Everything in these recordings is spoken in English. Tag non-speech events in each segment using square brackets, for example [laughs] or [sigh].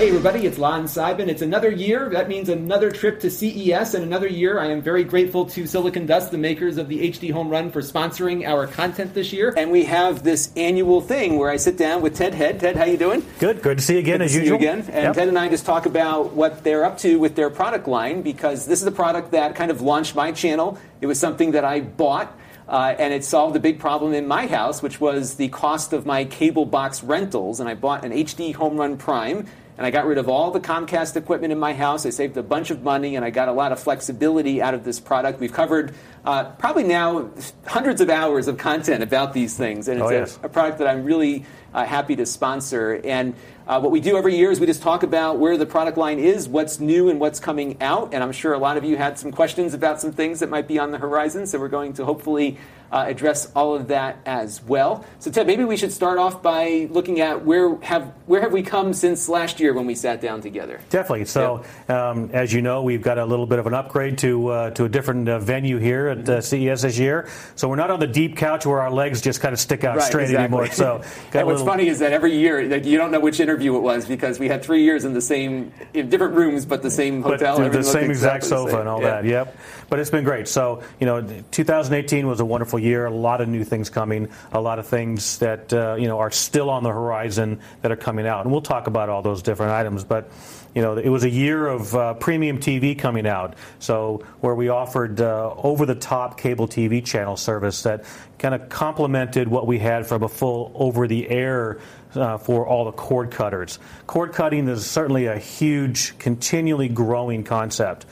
Hey everybody, it's Lon Seidman. It's another year. That means another trip to CES and another year. I am very grateful to Silicon Dust, the makers of the HD Home Run, for sponsoring our content this year. And we have this annual thing where I sit down with Ted Head. Ted, how you doing? Good. Good to see you again, Good as to see usual. you again. And Yep. Ted and I just talk about what they're up to with their product line because this is a product that kind of launched my channel. It was something that I bought. Uh, and it solved a big problem in my house, which was the cost of my cable box rentals. And I bought an HD Home Run Prime, and I got rid of all the Comcast equipment in my house. I saved a bunch of money, and I got a lot of flexibility out of this product. We've covered uh, probably now hundreds of hours of content about these things, and it's Oh, a- yes. a product that I'm really uh, happy to sponsor. And uh, what we do every year is we just talk about where the product line is, what's new, and what's coming out. And I'm sure a lot of you had some questions about some things that might be on the horizon. So we're going to hopefully uh, address all of that as well. So Ted, maybe we should start off by looking at where have where have we come since last year when we sat down together. Definitely. So, um, as you know, we've got a little bit of an upgrade to uh, to a different uh, venue here at uh, CES this year. So we're not on the deep couch where our legs just kind of stick out Right, straight exactly. anymore. So, [laughs] and what's little- funny is that every year, like, you don't know which interview it was because we had three years in the same, in different rooms, but the same but hotel. the- the same exact exactly sofa and all Yeah. that. Yep. But it's been great. So you know, 2018 was a wonderful year. A lot of new things coming. A lot of things that uh, you know are still on the horizon that are coming out, and we'll talk about all those different items. But you know, it was a year of uh, premium TV coming out. So where we offered uh, over-the-top cable TV channel service that kind of complemented what we had from a full over-the-air uh, for all the cord cutters. Cord cutting is certainly a huge, continually growing concept.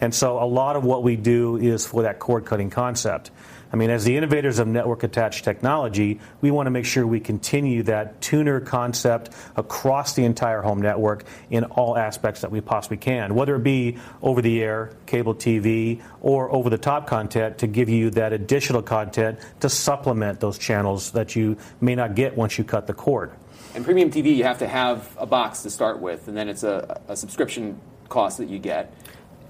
And so a lot of what we do is for that cord cutting concept. I mean, as the innovators of network attached technology, we want to make sure we continue that tuner concept across the entire home network in all aspects that we possibly can, whether it be over the air, cable TV, or over the top content to give you that additional content to supplement those channels that you may not get once you cut the cord. And premium TV, you have to have a box to start with, and then it's a, a subscription cost that you get,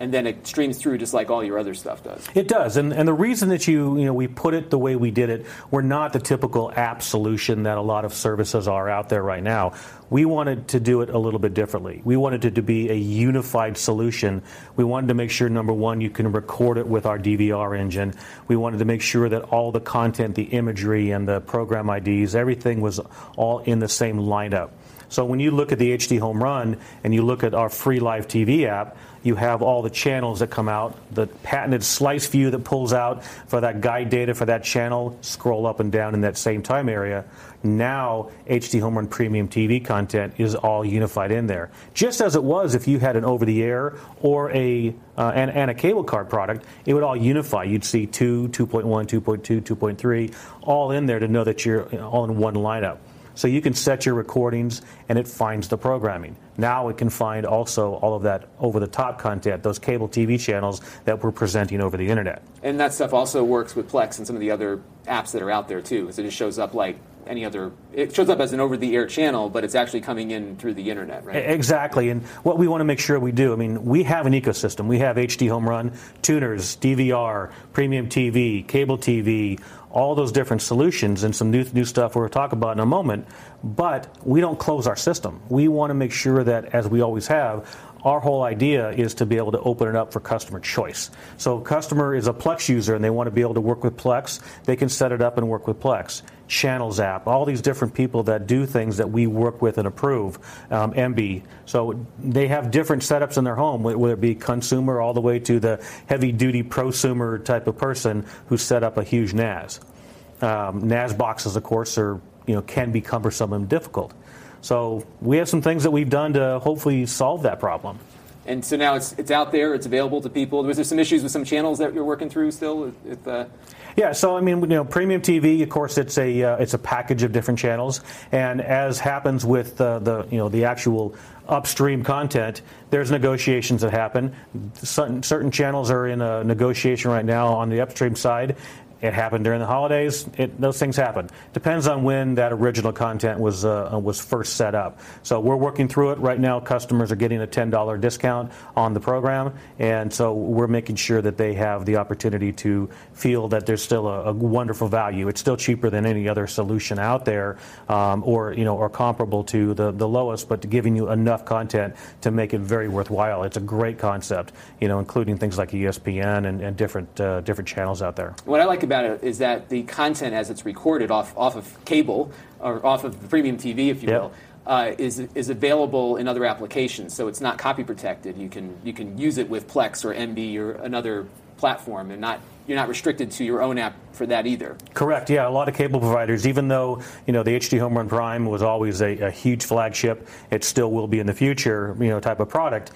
and then it streams through just like all your other stuff does. It does, and and the reason that you you know we put it the way we did it, we're not the typical app solution that a lot of services are out there right now. We wanted to do it a little bit differently. We wanted it to be a unified solution. We wanted to make sure number one you can record it with our DVR engine. We wanted to make sure that all the content, the imagery, and the program IDs, everything was all in the same lineup. So when you look at the HD Home Run and you look at our free live TV app, you have all the channels that come out, the patented slice view that pulls out for that guide data for that channel, scroll up and down in that same time area. Now, HD Home Run Premium TV content is all unified in there. Just as it was if you had an over the air or a, uh, and, and a cable card product, it would all unify. You'd see 2, 2.1, 2.2, 2.3, all in there to know that you're all in one lineup. So you can set your recordings and it finds the programming. Now it can find also all of that over the top content, those cable TV channels that we're presenting over the internet. And that stuff also works with Plex and some of the other apps that are out there too, because it just shows up like any other. It shows up as an over-the-air channel, but it's actually coming in through the internet, right? Exactly. And what we want to make sure we do, I mean, we have an ecosystem. We have HD Home Run, tuners, DVR, premium TV, cable TV, all those different solutions and some new, new stuff we'll talk about in a moment. But we don't close our system. We want to make sure that, as we always have, our whole idea is to be able to open it up for customer choice. So, a customer is a Plex user and they want to be able to work with Plex. They can set it up and work with Plex. Channels app, all these different people that do things that we work with and approve. Um, Emby, so they have different setups in their home, whether it be consumer all the way to the heavy-duty prosumer type of person who set up a huge NAS. Um, NAS boxes, of course, are you know can be cumbersome and difficult. So we have some things that we've done to hopefully solve that problem. And so now it's it's out there. It's available to people. Was there some issues with some channels that you're working through still? If, uh... Yeah, so I mean, you know, premium TV, of course, it's a uh, it's a package of different channels, and as happens with uh, the you know the actual upstream content, there's negotiations that happen. Certain, certain channels are in a negotiation right now on the upstream side, it happened during the holidays. It, those things happen. Depends on when that original content was uh, was first set up. So we're working through it right now. Customers are getting a ten dollar discount on the program, and so we're making sure that they have the opportunity to feel that there's still a, a wonderful value. It's still cheaper than any other solution out there, um, or you know, or comparable to the the lowest, but giving you enough content to make it very worthwhile. It's a great concept, you know, including things like ESPN and, and different uh, different channels out there. What I like about about it is that the content as it's recorded off, off of cable or off of the premium TV, if you yep. will, uh, is, is available in other applications. So it's not copy protected. You can, you can use it with Plex or Emby or another platform and not you're not restricted to your own app for that either. Correct. Yeah, a lot of cable providers, even though you know the HD Home Run Prime was always a, a, huge flagship, it still will be in the future. You know, type of product.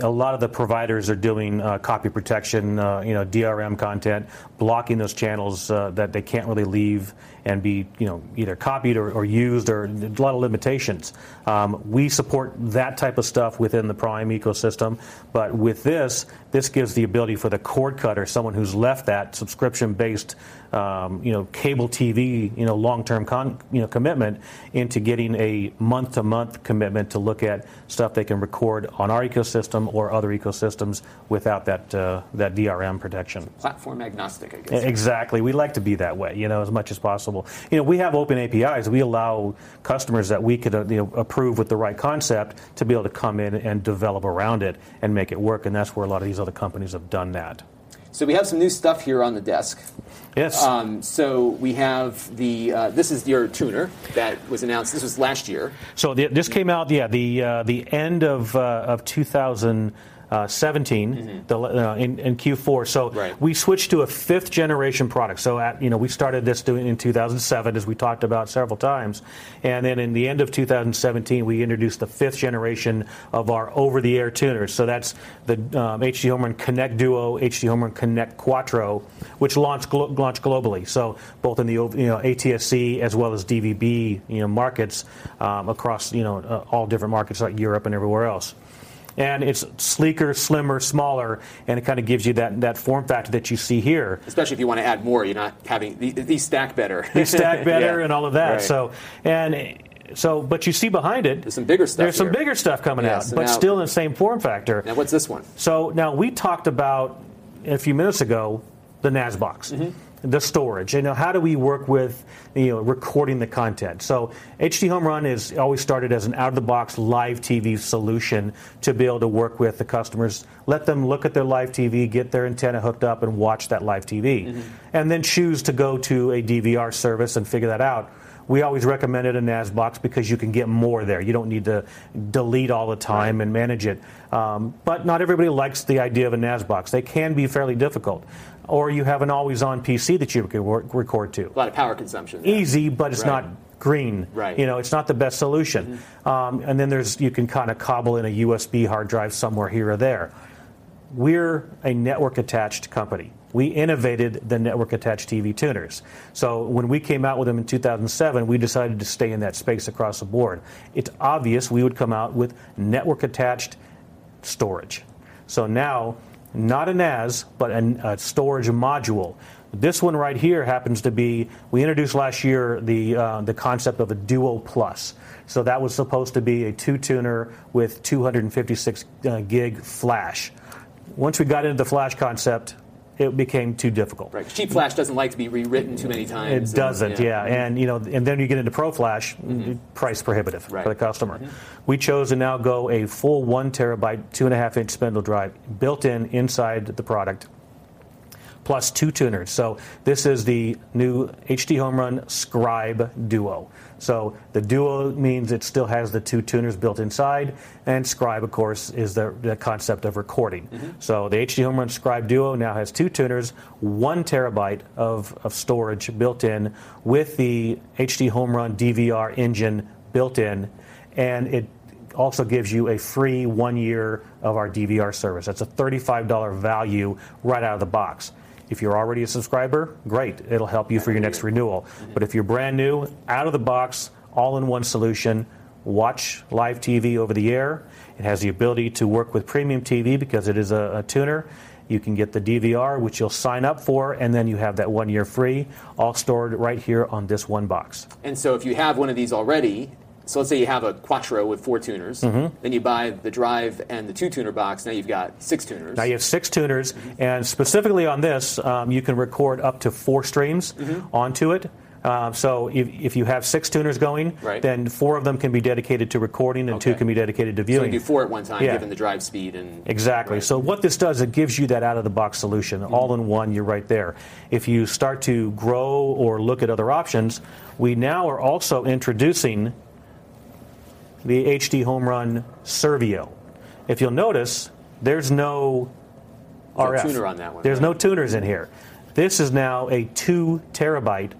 A lot of the providers are doing uh, copy protection, uh, you know, DRM content, blocking those channels uh, that they can't really leave and be you know either copied or, or used or a lot of limitations. Um, we support that type of stuff within the Prime ecosystem, but with this, this gives the ability for the cord cutter, someone who's left that subscription-based um, you know, cable TV, you know, long-term con- you know, commitment into getting a month-to-month commitment to look at stuff they can record on our ecosystem or other ecosystems without that uh, that DRM protection. Platform agnostic, I guess. Exactly. We like to be that way, you know, as much as possible. You know, we have open APIs. We allow customers that we could uh, you know, approve with the right concept to be able to come in and develop around it and make it work, and that's where a lot of these other companies have done that. So we have some new stuff here on the desk. Yes. Um, so we have the. Uh, this is your tuner that was announced. This was last year. So the, this came out, yeah, the uh, the end of uh, of 2000 uh, 17 mm-hmm. the, uh, in, in, Q4. So right. we switched to a fifth generation product. So at, you know we started this doing in 2007, as we talked about several times, and then in the end of 2017 we introduced the fifth generation of our over-the-air tuners. So that's the um, HD Home Run Connect Duo, HD Home Run Connect Quattro, which launched glo- launched globally. So both in the you know ATSC as well as DVB you know markets um, across you know uh, all different markets like Europe and everywhere else and it's sleeker, slimmer, smaller, and it kind of gives you that, that form factor that you see here. Especially if you want to add more, you're not having these stack better. [laughs] these stack [laughs] better yeah. and all of that. Right. So and so, but you see behind it, there's some bigger stuff. There's here. some bigger stuff coming yeah, out, so but now, still in the same form factor. Now, what's this one? So now we talked about a few minutes ago the NAS box. Mm-hmm the storage. You know, how do we work with you know recording the content? So HD Home Run is always started as an out-of-the-box live TV solution to be able to work with the customers, let them look at their live TV, get their antenna hooked up, and watch that live TV, mm-hmm. and then choose to go to a DVR service and figure that out. We always recommended a NAS box because you can get more there. You don't need to delete all the time right. and manage it. Um, but not everybody likes the idea of a NAS box. They can be fairly difficult or you have an always on PC that you can record to. A lot of power consumption. Easy, but it's right. not green. Right. You know, it's not the best solution. Mm-hmm. Um, and then there's you can kind of cobble in a USB hard drive somewhere here or there. We're a network attached company. We innovated the network attached TV tuners. So when we came out with them in 2007, we decided to stay in that space across the board. It's obvious we would come out with network attached storage. So now not a NAS, but a, a storage module. This one right here happens to be, we introduced last year the, uh, the concept of a Duo Plus. So that was supposed to be a two tuner with 256 uh, gig flash. Once we got into the flash concept, it became too difficult. Right. Cheap Flash doesn't like to be rewritten too many times. It doesn't, and, yeah. yeah. And you know, and then you get into Pro Flash, mm-hmm. price prohibitive right. for the customer. Mm-hmm. We chose to now go a full one terabyte, two and a half inch spindle drive built in inside the product plus two tuners. So this is the new HD Home Run Scribe Duo. So the Duo means it still has the two tuners built inside, and Scribe, of course, is the, the concept of recording. Mm-hmm. So the HD Home Run Scribe Duo now has two tuners, one terabyte of, of storage built in, with the HD Home Run DVR engine built in, and it also gives you a free one year of our DVR service. That's a $35 value right out of the box. If you're already a subscriber, great. It'll help you for your next renewal. But if you're brand new, out of the box, all in one solution, watch live TV over the air. It has the ability to work with premium TV because it is a, a tuner. You can get the DVR, which you'll sign up for, and then you have that one year free, all stored right here on this one box. And so if you have one of these already, so let's say you have a Quattro with four tuners, Mm-hmm. then you buy the drive and the two tuner box. Now you've got six tuners. Now you have six tuners, and specifically on this, um, you can record up to four streams Mm-hmm. onto it. Um, so if, if you have six tuners going, Right. then four of them can be dedicated to recording, and two can be dedicated to viewing. so you do four at one time, Yeah. given the drive speed and Exactly. Right. So what this does, it gives you that out of the box solution, Mm-hmm. all in one. You're right there. If you start to grow or look at other options, we now are also introducing the HD Home Run Servio. If you'll notice, there's no no RF. tuner on that one, There's right? no tuners in here. This is now a two terabyte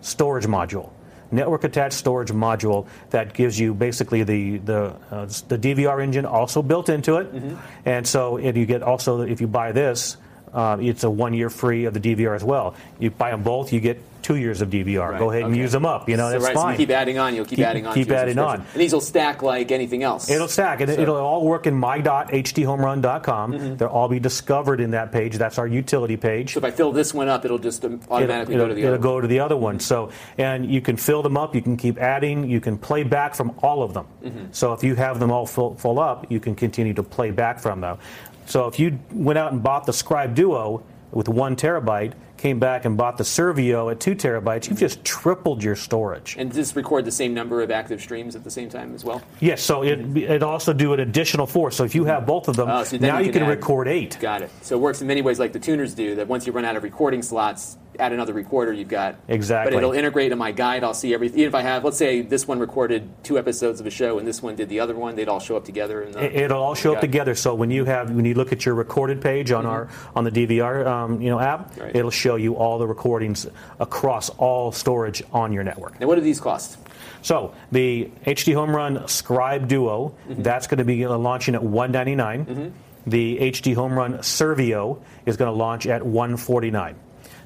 storage module, network attached storage module that gives you basically the the uh, the DVR engine also built into it, Mm-hmm. and so if you get also if you buy this. Uh, it's a one year free of the DVR as well. You buy them both, you get two years of DVR. Right, Go ahead and use them up. You know so, that's right, so fine. you keep adding on, you'll keep, Keep- adding on. keep adding on. and these will stack like anything else. It'll stack, and So- it'll all work in my.hdhomerun.com. Mm-hmm. They'll all be discovered in that page. That's our utility page. So if I fill this one up, it'll just automatically it'll, go to the it'll other. go to the other one. So, and you can fill them up. You can keep adding. You can play back from all of them. Mm-hmm. So if you have them all full, full up, you can continue to play back from them. So if you went out and bought the Scribe Duo with one terabyte, came back and bought the Servio at two terabytes, you've just tripled your storage. And does this record the same number of active streams at the same time as well? Yes, so it it also do an additional four. So if you have both of them, Oh, so now you you can can, add- record eight. Got it. So it works in many ways like the tuners do. That once you run out of recording slots, add another recorder. You've got Exactly. But it'll integrate in my guide. I'll see everything. Even if I have, let's say, this one recorded two episodes of a show, and this one did the other one, they'd all show up together. In the, It- It'll all show up together. So when you have when you look at your recorded page on our on the DVR um, you know app, Mm-hmm. Right. it'll show you all the recordings across all storage on your network. Now, what do these cost? So the HD Home Run Scribe Duo, Mm-hmm. that's going to be uh, launching at 199. The HD Home Run Servio is going to launch at 149.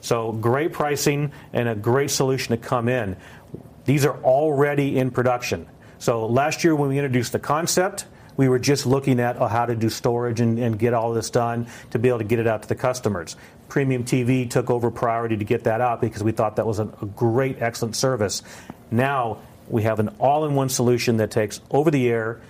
So great pricing and a great solution to come in. These are already in production. So last year when we introduced the concept, we were just looking at uh, how to do storage and, and get all this done to be able to get it out to the customers. Premium TV took over priority to get that out because we thought that was a, great, excellent service. Now we have an all-in-one solution that takes over-the-air av-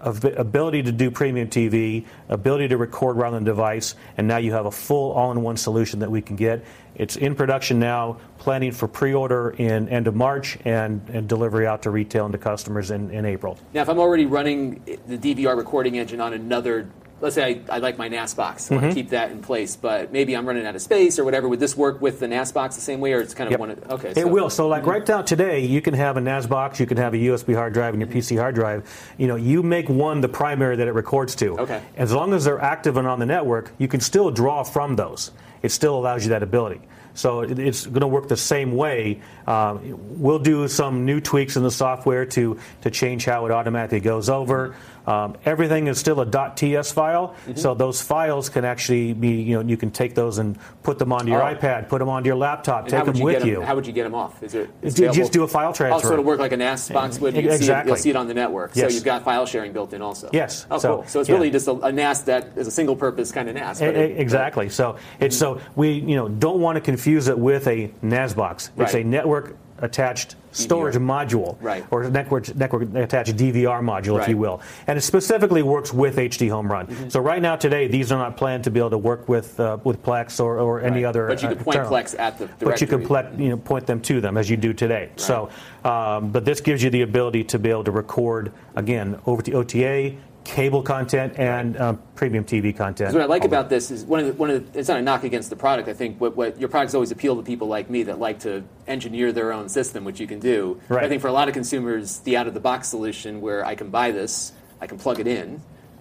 ability to do premium TV, ability to record right on the device, and now you have a full all-in-one solution that we can get. It's in production now, planning for pre-order in end of March and, and delivery out to retail and to customers in, in April. Now, if I'm already running the DVR recording engine on another, let's say I, I like my NAS box, I Mm-hmm. want to keep that in place, but maybe I'm running out of space or whatever. Would this work with the NAS box the same way, or it's kind of Yep. one? Of, okay, It will. So, like right now today, you can have a NAS box, you can have a USB hard drive, and your PC hard drive. You know, you make one the primary that it records to. Okay. As long as they're active and on the network, you can still draw from those. It still allows you that ability. So it- it's going to work the same way. Um, we'll do some new tweaks in the software to to change how it automatically goes over. Um, everything is still a .ts file, Mm-hmm. so those files can actually be you know you can take those and put them onto your Oh. iPad, put them onto your laptop, And take them you with get 'em- you. How would you get them off? Is it it's Ju- just do a file Oh, transfer. Also, it'll work like a NAS box would. E- You'll see, it, you'll see it on the network. So you've got file sharing built in also. Yes. Oh, So, cool. So it's yeah. really just a, a NAS that is a single purpose kind of NAS. E- it- exactly. So it's so we you know don't want to confuse it with a NAS box. It's Right. a network attached storage module, Right. or network network attached DVR module, if Right. Mm-hmm. you will, and it specifically works with HD Home Run. So right now today, these are not planned to be able to work with uh, with Plex or, or any Right. other. But you uh, could point. Plex at the But you can ple- you know point them to them as you do today. So, um, but this gives you the ability to be able to record again over to OTA. Cable content and um, premium TV content. What I like about this is one of the, one of the, it's not a knock against the product. I think what, what your products always appeal to people like me that like to engineer their own system, which you can do. Right. I think for a lot of consumers, the out of the box solution where I can buy this, I can plug it in,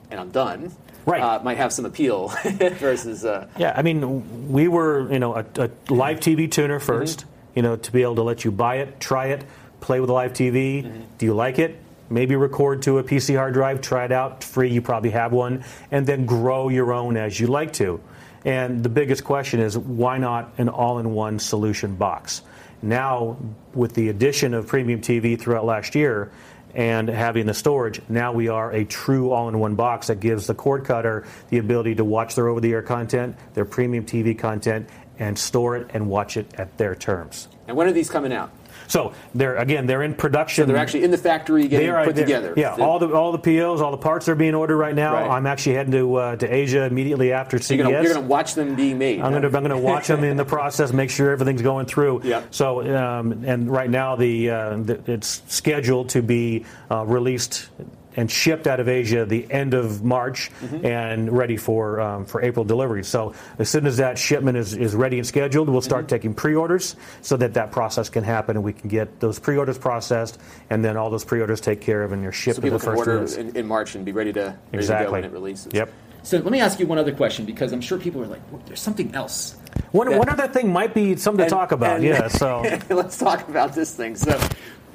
and I'm done. Right. Uh, might have some appeal [laughs] versus. Uh, Yeah, I mean, we were, you know, a, a live TV tuner 1st Mm-hmm. you know, to be able to let you buy it, try it, play with the live TV. Mm-hmm. Do you like it? Maybe record to a PC hard drive, try it out, free, you probably have one, and then grow your own as you like to. And the biggest question is why not an all in one solution box? Now, with the addition of Premium TV throughout last year, and having the storage, now we are a true all-in-one box that gives the cord cutter the ability to watch their over-the-air content, their premium TV content, and store it and watch it at their terms. And when are these coming out? So they're again they're in production. So they're actually in the factory getting are, put together. Yeah, all the all the POs, all the parts are being ordered right now. Right. I'm actually heading to uh, to Asia immediately after CES. You're going to watch them being made. I'm going to I'm going to watch them in the [laughs] process, make sure everything's going through. Yeah. So um, and right now the, uh, the, it's scheduled to be uh, released and shipped out of Asia the end of March mm-hmm. and ready for um, for April delivery. So as soon as that shipment is, is ready and scheduled, we'll start mm-hmm. taking pre-orders so that that process can happen and we can get those pre-orders processed and then all those pre-orders take care of and you're shipped so people the can order in, in, March and be ready to, ready exactly. to go when it releases. Yep. So let me ask you one other question because I'm sure people are like, well, "There's something else." One, one other thing might be something and, to talk about. And, yeah. So [laughs] let's talk about this thing. So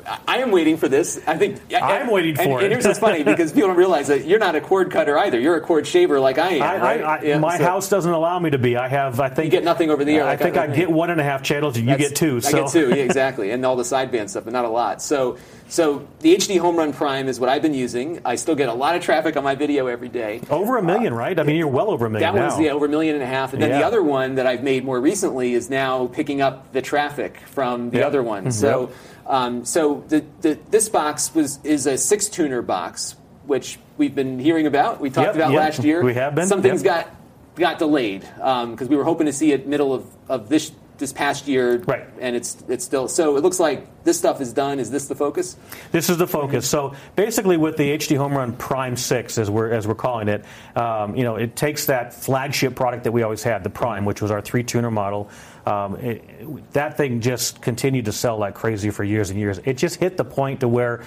I am waiting for this. I think I'm waiting for and, it. And here's what's funny [laughs] because people don't realize that you're not a cord cutter either. You're a cord shaver like I am. I, right? I, yeah, my so house doesn't allow me to be. I have. I think you get nothing over the air. I think I, get one and a half channels. and You get two. So. I get two. Yeah, [laughs] exactly, and all the sideband stuff, but not a lot. So. So the HD Home Run Prime is what I've been using. I still get a lot of traffic on my video every day. Over a million, uh, right? I mean, you're well over a million that now. one's yeah, over a million and a half. And then yeah. the other one that I've made more recently is now picking up the traffic from the yep. other one. Mm-hmm. So. Yep um, so the, the, this box was is a six tuner box, which we've been hearing about. We talked yep, about yep. last year. We have been. Some things yep. got got delayed because um, we were hoping to see it middle of, of this this past year, right? And it's it's still so. It looks like this stuff is done. Is this the focus? This is the focus. So basically, with the HD Home Run Prime Six, as we're as we're calling it, um, you know, it takes that flagship product that we always had, the Prime, which was our three tuner model. Um, it, that thing just continued to sell like crazy for years and years. It just hit the point to where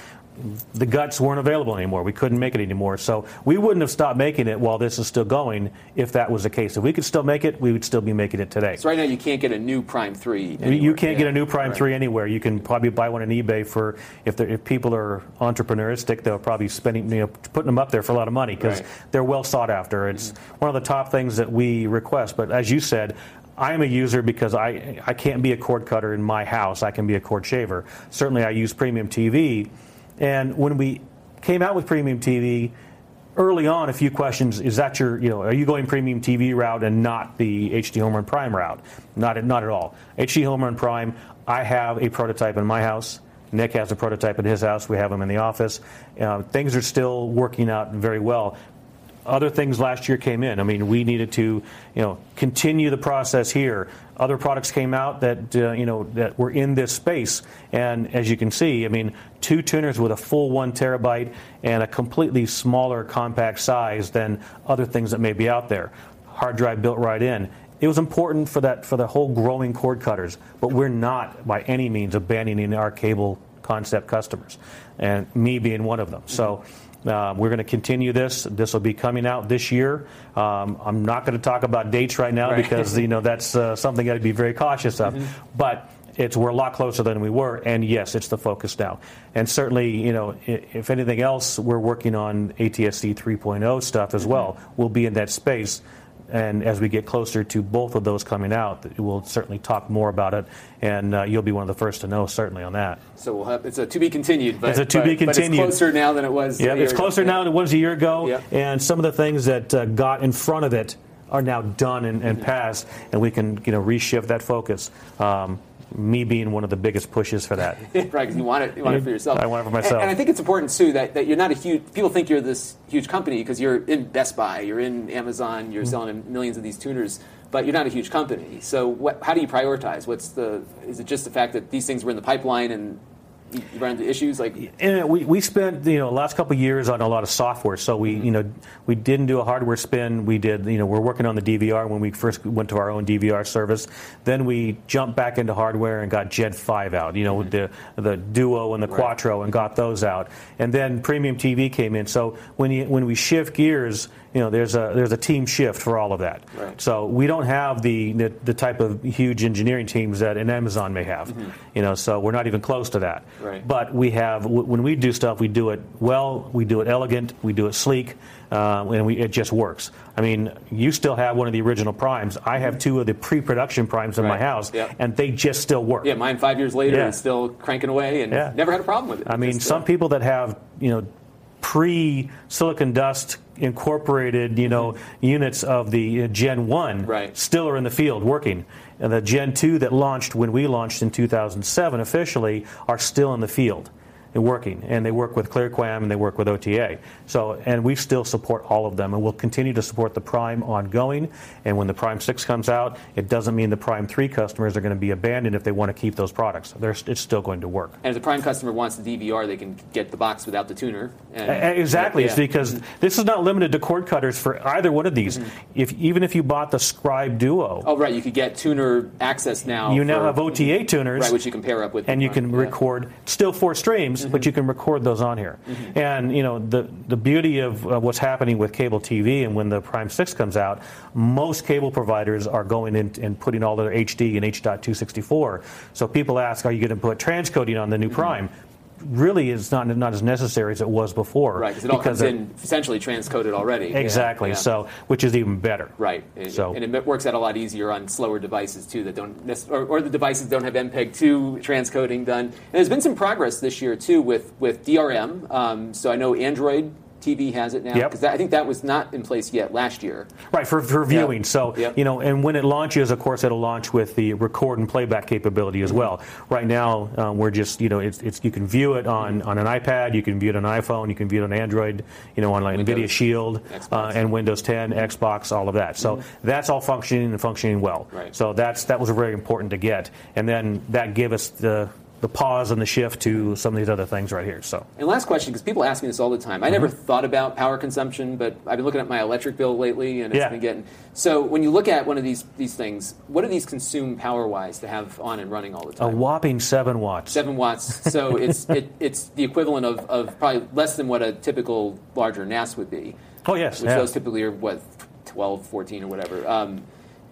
the guts weren't available anymore. We couldn't make it anymore. So we wouldn't have stopped making it while this is still going if that was the case. If we could still make it, we would still be making it today. So right now you can't get a new Prime 3 anywhere. You can't yeah. get a new Prime right. 3 anywhere. You can probably buy one on eBay for, if, if people are entrepreneuristic, they'll probably spending, you know, putting them up there for a lot of money because right. they're well sought after. It's mm-hmm. one of the top things that we request. But as you said, I am a user because I, I can't be a cord cutter in my house. I can be a cord shaver. Certainly, I use Premium TV and when we came out with Premium TV, early on, a few questions: Is that your, you know, are you going Premium TV route and not the HD Home Run Prime route? Not, not at all. HD Home Run Prime. I have a prototype in my house. Nick has a prototype in his house. We have them in the office. Uh, things are still working out very well other things last year came in. I mean, we needed to, you know, continue the process here. Other products came out that uh, you know that were in this space, and as you can see, I mean, two tuners with a full one terabyte and a completely smaller compact size than other things that may be out there. Hard drive built right in. It was important for that for the whole growing cord cutters, but we're not by any means abandoning our cable concept customers, and me being one of them. So. Uh, we're going to continue this. This will be coming out this year. Um, I'm not going to talk about dates right now right. because you know that's uh, something I'd be very cautious of. Mm-hmm. But it's we're a lot closer than we were, and yes, it's the focus now. And certainly, you know, if anything else, we're working on ATSC 3.0 stuff as mm-hmm. well. We'll be in that space and as we get closer to both of those coming out, we'll certainly talk more about it, and uh, you'll be one of the first to know certainly on that. So we'll have, it's a to be continued. But, it's a to be continued. But it's closer now than it was. Yeah, it's closer ago. now than it was a year ago, yeah. and some of the things that uh, got in front of it are now done and, and mm-hmm. passed, and we can you know reshift that focus. Um, me being one of the biggest pushes for that. [laughs] right, because you want it, you want it for yourself. I want it for myself. And, and, I think it's important too that, that you're not a huge. People think you're this huge company because you're in Best Buy, you're in Amazon, you're mm-hmm. selling millions of these tuners, but you're not a huge company. So what, how do you prioritize? What's the? Is it just the fact that these things were in the pipeline and you run into issues like and we, we spent you know last couple years on a lot of software so we you know we didn't do a hardware spin we did you know we're working on the DVR when we first went to our own DVR service then we jumped back into hardware and got Gen 5 out you know mm-hmm. the the Duo and the right. Quattro and got those out and then premium TV came in so when you when we shift gears you know, there's a there's a team shift for all of that. Right. So we don't have the, the, the type of huge engineering teams that an Amazon may have. Mm-hmm. You know, so we're not even close to that. Right. But we have w- when we do stuff, we do it well, we do it elegant, we do it sleek, uh, and we, it just works. I mean, you still have one of the original primes. I have two of the pre-production primes in my house, Yep. and they just still work. Yeah, mine five years later Yeah. is still cranking away and Yeah. never had a problem with it. I mean, Just, some uh, people that have you know pre silicon dust incorporated you know units of the uh, Gen One Right. still are in the field working, and the Gen Two that launched when we launched in 2007 officially are still in the field working, and they work with ClearQAM and they work with OTA. So, and we still support all of them, and we'll continue to support the Prime ongoing. And when the Prime Six comes out, it doesn't mean the Prime Three customers are going to be abandoned if they want to keep those products. They're, it's still going to work. And if the Prime customer wants the DVR, they can get the box without the tuner. And, Exactly. It's Yeah. because this is not limited to cord cutters for either one of these. Mm-hmm. If even if you bought the Scribe Duo, Oh, right. You could get tuner access now. you now for- have OTA tuners, Right, which you can pair up with. and you can Yeah. record still four streams, but you can record those on here. And you know the the beauty of uh, what's happening with cable TV, and when the Prime Six comes out, most cable providers are going in and putting all their HD and H.264. So people ask, are you going to put transcoding on the new Prime? Really, it's not not as necessary as it was before. Right, because it all comes they're- in essentially transcoded already. Exactly. yeah. So, which is even better. Right, and, So- and it works out a lot easier on slower devices too that don't, or, or the devices don't have MPEG-2 transcoding done. And there's been some progress this year too with with DRM. Um, so I know Android TV has it now Yep. because I think that was not in place yet last year. Right for, for viewing. So Yep. you know, and when it launches, of course, it'll launch with the record and playback capability as well. Right now, um, we're just you know, it's, it's you can view it on, on an iPad, you can view it on an iPhone, you can view it on Android, you know, on like Windows, NVIDIA Shield uh, and Windows 10, Xbox, all of that. So that's all functioning and functioning well. Right. So that's that was very important to get, and then that gave us the the pause and the shift to some of these other things right here. So. And last question, because people ask me this all the time. I Mm-hmm. never thought about power consumption, but I've been looking at my electric bill lately, and it's Yeah. been getting. So when you look at one of these these things, what do these consume power wise to have on and running all the time? A whopping seven watts. Seven watts. So [laughs] it's it, it's the equivalent of, of probably less than what a typical larger NAS would be. Oh, yes, Which yeah. those typically are what 12, 14 or whatever. Um,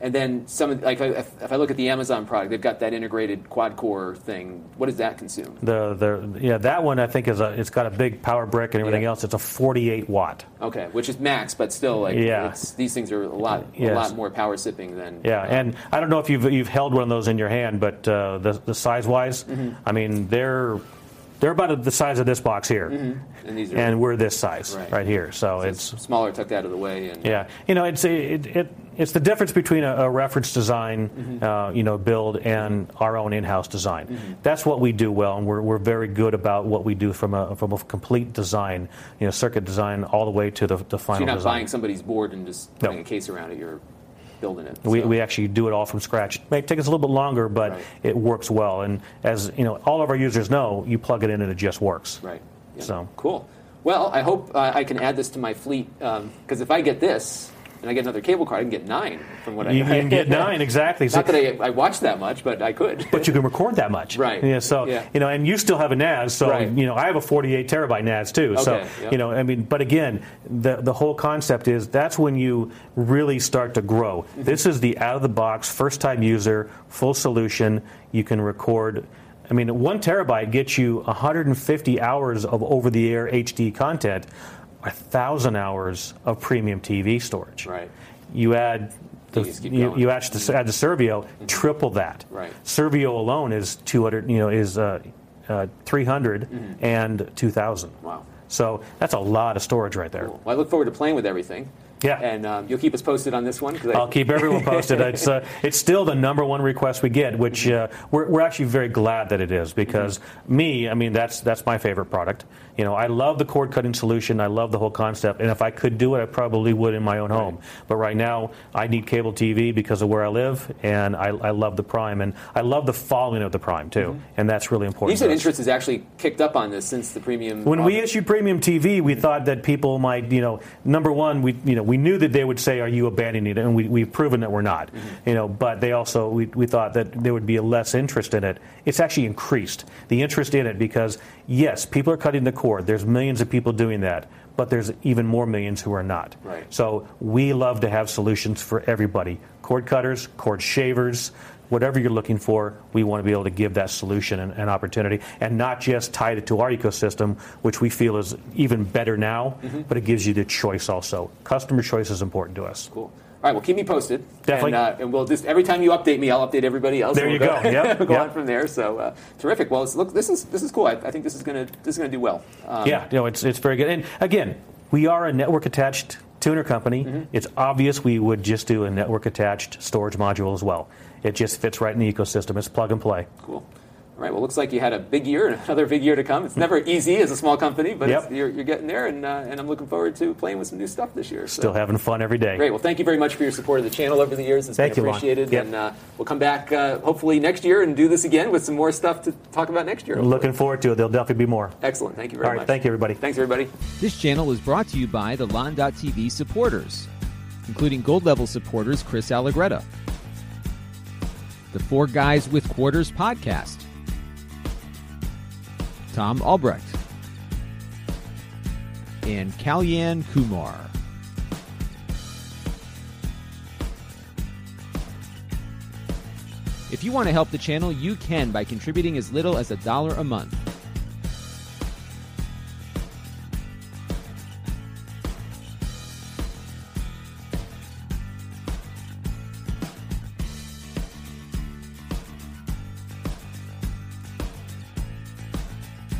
and then some of like if, if I look at the Amazon product, they've got that integrated quad core thing. What does that consume? The the yeah that one I think is a it's got a big power brick and everything Yeah. else. It's a 48 watt. Okay, which is max, but still, like, Yeah. it's, these things are a lot, Yes. a lot more power sipping than. Yeah, and I don't know if you've you've held one of those in your hand, but uh, the the size wise, Mm-hmm. I mean they're they're about the size of this box here, and these are and we're this size Right. right, here. So it's it's smaller, tucked out of the way, and yeah, you know it's it, it it's the difference between a, a reference design, Mm-hmm. uh, you know, build and our own in-house design. That's what we do well, and we're, we're very good about what we do from a from a complete design, you know, circuit design all the way to the, the final so you're not design. buying somebody's board and just No. putting a case around it. You're building it. We, so. we actually do it all from scratch. It may take us a little bit longer, but Right. it works well. And as you know, all of our users know, you plug it in and it just works. Right. Yeah. So- cool. Well, I hope uh, I can add this to my fleet because if I get this and I get another cable card, I can get nine from what I. You can get nine [laughs] exactly. So- Not that I, I watch that much, but I could. but you can record that much, Right. Yeah. So Yeah. you know, and you still have a NAS. So Right. you know, I have a 48 terabyte NAS too. so Okay, yep. you know, I mean, but again, the the whole concept is that's when you really start to grow. Mm-hmm. This is the out of the box, first time user, full solution. You can record. I mean, one terabyte gets you 150 hours of over-the-air HD content, a thousand hours of premium TV storage. Right. You add the, You you, add the, add the Servio, triple that. Right. Servio alone is 200. You know, is uh, uh, 300 and 2,000. Mm-hmm. Wow. So that's a lot of storage right there. Cool. Well, I look forward to playing with everything. Yeah. And um, you'll keep us posted on this one? I- I'll keep everyone posted. [laughs] It's uh, it's still the number one request we get, which uh, we're, we're actually very glad that it is because me, I mean, that's that's my favorite product. You know, I love the cord cutting solution. I love the whole concept, and if I could do it, I probably would in my own home. But right now, I need cable TV because of where I live, and I, I love the Prime, and I love the following of the Prime too, mm-hmm. and that's really important. you said interest has actually kicked up on this since the premium. When we issued premium TV, we thought that people might, you know, number one, we, you know, we knew that they would say, "Are you abandoning it?" And we, we've proven that we're not, mm-hmm. you know. But they also, we, we thought that there would be less interest in it. It's actually increased the interest in it because yes, people are cutting the cord. There's millions of people doing that, but there's even more millions who are not. Right. So we love to have solutions for everybody: cord cutters, cord shavers. whatever you're looking for, we want to be able to give that solution and, and opportunity, and not just tie it to our ecosystem, which we feel is even better now, mm-hmm. but it gives you the choice also. Customer choice is important to us. Cool. All right, well, keep me posted. Definitely. And, uh, and, we'll just every time you update me, I'll update everybody else. There we'll you go. go. Yep. [laughs] go yep. on from there. So uh, terrific. Well, look, this is this is cool. I, I think this is gonna this is gonna do well. Um, yeah, know, it's it's very good. And again, we are a network attached tuner company. Mm-hmm. It's obvious we would just do a network attached storage module as well. It just fits right in the ecosystem. It's plug and play. Cool. All right. Well, looks like you had a big year and [laughs] another big year to come. It's never easy as a small company, but yep. you're, you're, getting there, and, uh, and I'm looking forward to playing with some new stuff this year. So. Still having fun every day. Great. Well, thank you very much for your support of the channel over the years. It's thank been appreciated. You, yep. And uh, we'll come back uh, hopefully next year and do this again with some more stuff to talk about next year. Hopefully. Looking forward to it. There'll definitely be more. Excellent. Thank you very much. All right, much. Thank you, everybody. Thanks, everybody. This channel is brought to you by the Lon.TV supporters, including gold level supporters Chris Allegretta, the Four Guys with Quarters podcast Tom Albrecht, and Kalyan Kumar. If you want to help the channel, you can by contributing as little as a dollar a month.